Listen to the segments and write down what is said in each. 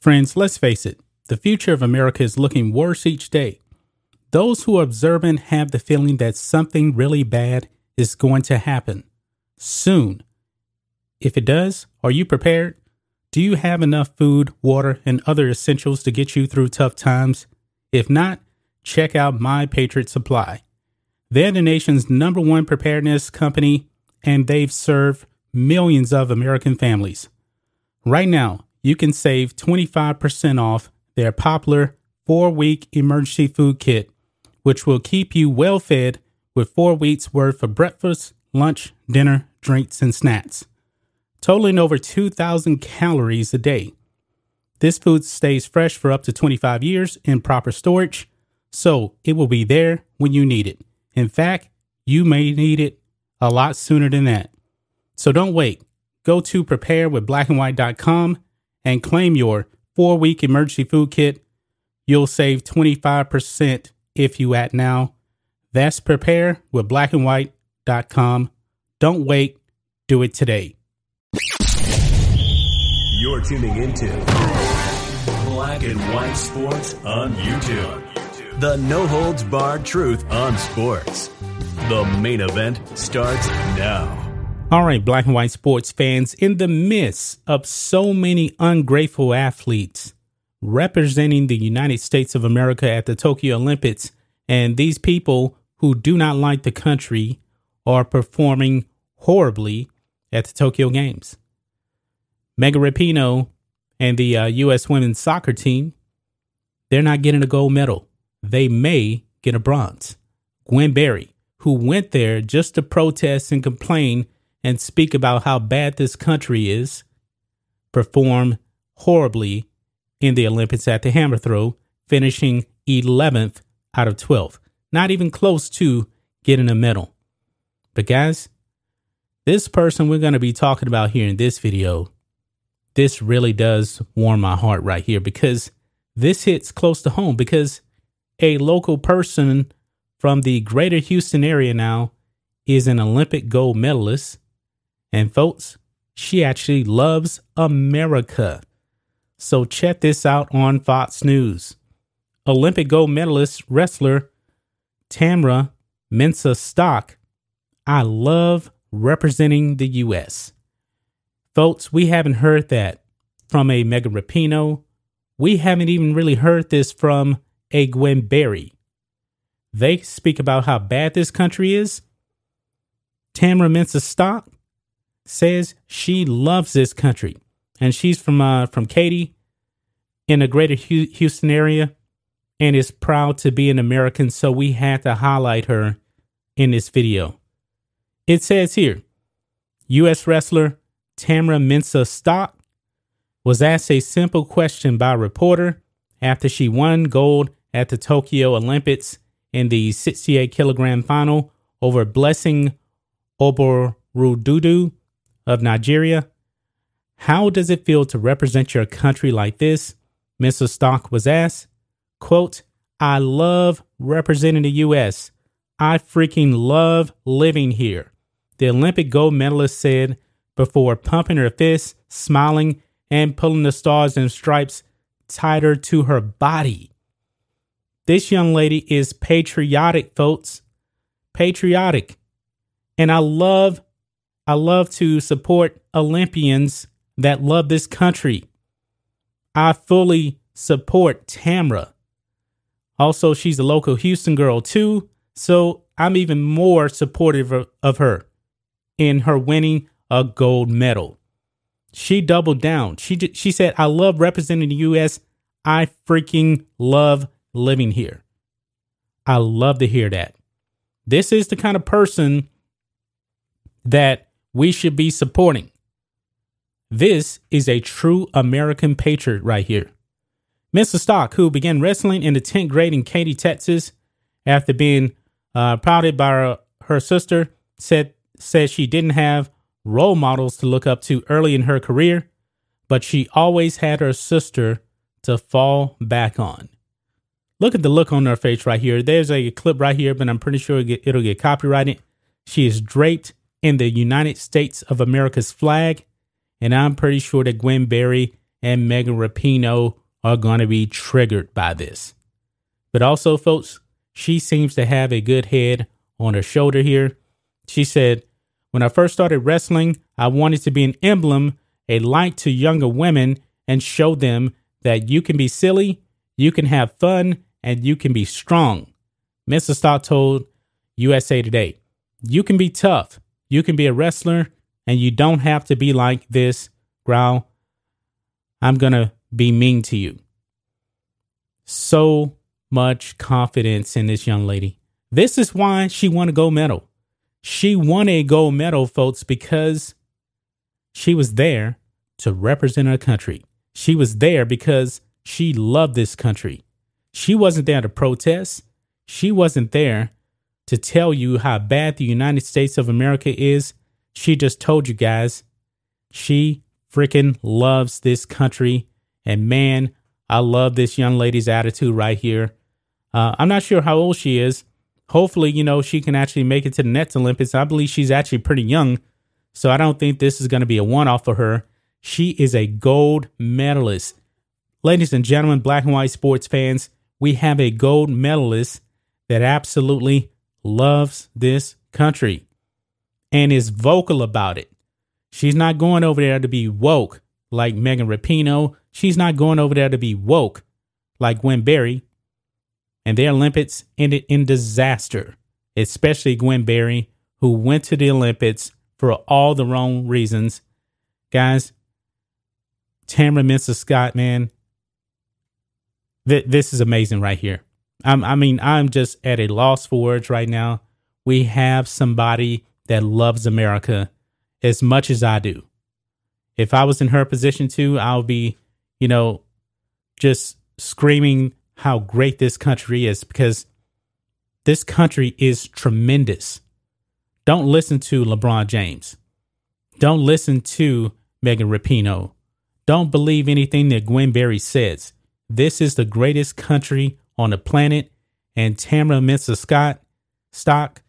Friends, let's face it, the future of America is looking worse each day. Those who are observant have the feeling that something really bad is going to happen soon. If it does, are you prepared? Do you have enough food, water, and other essentials to get you through tough times? If not, check out My Patriot Supply. They're the nation's number one preparedness company, and they've served millions of American families. Right now, you can save 25% off their popular four week emergency food kit, which will keep you well fed with four weeks worth of breakfast, lunch, dinner, drinks, and snacks, totaling over 2,000 calories a day. This food stays fresh for up to 25 years in proper storage, so it will be there when you need it. In fact, you may need it a lot sooner than that. So don't wait. Go to preparewithblackandwhite.com and claim your four week emergency food kit. You'll save 25% if you act now. That's preparewithblackandwhite.com. Don't wait. Do it today. You're tuning into Black and White Sports on YouTube. The no holds barred truth on sports. The main event starts now. All right, black and white sports fans, in the midst of so many ungrateful athletes representing the United States of America at the Tokyo Olympics, and these people who do not like the country are performing horribly at the Tokyo Games. Megan Rapinoe and the uh, U.S. women's soccer team, they're not getting a gold medal. They may get a bronze. Gwen Berry, who went there just to protest and complain and speak about how bad this country is, performed horribly in the Olympics at the hammer throw, finishing 11th out of 12. Not even close to getting a medal. But guys, this person we're going to be talking about here in this video, this really does warm my heart right here because this hits close to home because a local person from the greater Houston area now is an Olympic gold medalist and folks, she actually loves America. So check this out on Fox News. Olympic gold medalist wrestler Tamyra Mensah Stock. I love representing the U.S. Folks, we haven't heard that from a Megan Rapinoe. We haven't even really heard this from a Gwen Berry. They speak about how bad this country is. Tamyra Mensah Stock says she loves this country, and she's from uh, from Katy in the greater Houston area, and is proud to be an American. So we had to highlight her in this video. It says here, U.S. wrestler Tamyra Mensah Stock was asked a simple question by a reporter after she won gold at the Tokyo Olympics in the 68 kilogram final over Blessing Oborududu of Nigeria. How does it feel to represent your country like this? Mr. Stock was asked. Quote, I love representing the U.S. I freaking love living here. The Olympic gold medalist said before pumping her fist, smiling, and pulling the stars and stripes tighter to her body. This young lady is patriotic, folks. Patriotic. And I love I love to support Olympians that love this country. I fully support Tamyra. Also, she's a local Houston girl too, so I'm even more supportive of her in her winning a gold medal. She doubled down. She she said, "I love representing the US. I freaking love living here." I love to hear that. This is the kind of person that we should be supporting. This is a true American patriot right here. Mensah Stock, who began wrestling in the 10th grade in Katy, Texas, after being uh, prodded by her, her sister, said said she didn't have role models to look up to early in her career, but she always had her sister to fall back on. Look at the look on her face right here. There's a clip right here, but I'm pretty sure it'll get, it'll get copyrighted. She is draped in the United States of America's flag, and I'm pretty sure that Gwen Berry and Megan Rapinoe are going to be triggered by this. But also, folks, she seems to have a good head on her shoulder here. She said, When I first started wrestling, I wanted to be an emblem, a light to younger women, and show them that you can be silly, you can have fun, and you can be strong. Mensah Stock told USA Today, You can be tough, you can be a wrestler, and you don't have to be like this, growl. I'm going to be mean to you. So much confidence in this young lady. This is why she won a gold medal. She won a gold medal, folks, because she was there to represent her country. She was there because she loved this country. She wasn't there to protest. She wasn't there to tell you how bad the United States of America is. She just told you guys she freaking loves this country. And man, I love this young lady's attitude right here. Uh, I'm not sure how old she is. Hopefully, you know, she can actually make it to the next Olympics. I believe she's actually pretty young. So I don't think this is going to be a one off for her. She is a gold medalist. Ladies and gentlemen, black and white sports fans, we have a gold medalist that absolutely loves this country and is vocal about it. She's not going over there to be woke like Megan Rapinoe. She's not going over there to be woke like Gwen Berry. And their Olympics ended in disaster, especially Gwen Berry, who went to the Olympics for all the wrong reasons. Guys, Tamyra Mensah Scott, man, th- this is amazing right here. I'm, I mean, I'm just at a loss for words right now. We have somebody that loves America as much as I do. If I was in her position too, I'll be, you know, just screaming how great this country is because this country is tremendous. Don't listen to LeBron James. Don't listen to Megan Rapinoe. Don't believe anything that Gwen Berry says. This is the greatest country on the planet, and Tamyra Mensah Scott Stock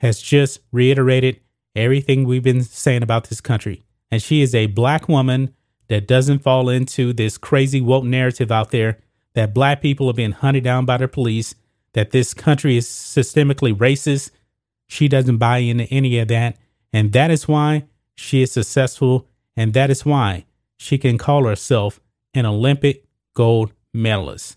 has just reiterated everything we've been saying about this country. And she is a black woman that doesn't fall into this crazy woke narrative out there that black people are being hunted down by the police, that this country is systemically racist. She doesn't buy into any of that. And that is why she is successful. And that is why she can call herself an Olympic gold medalist.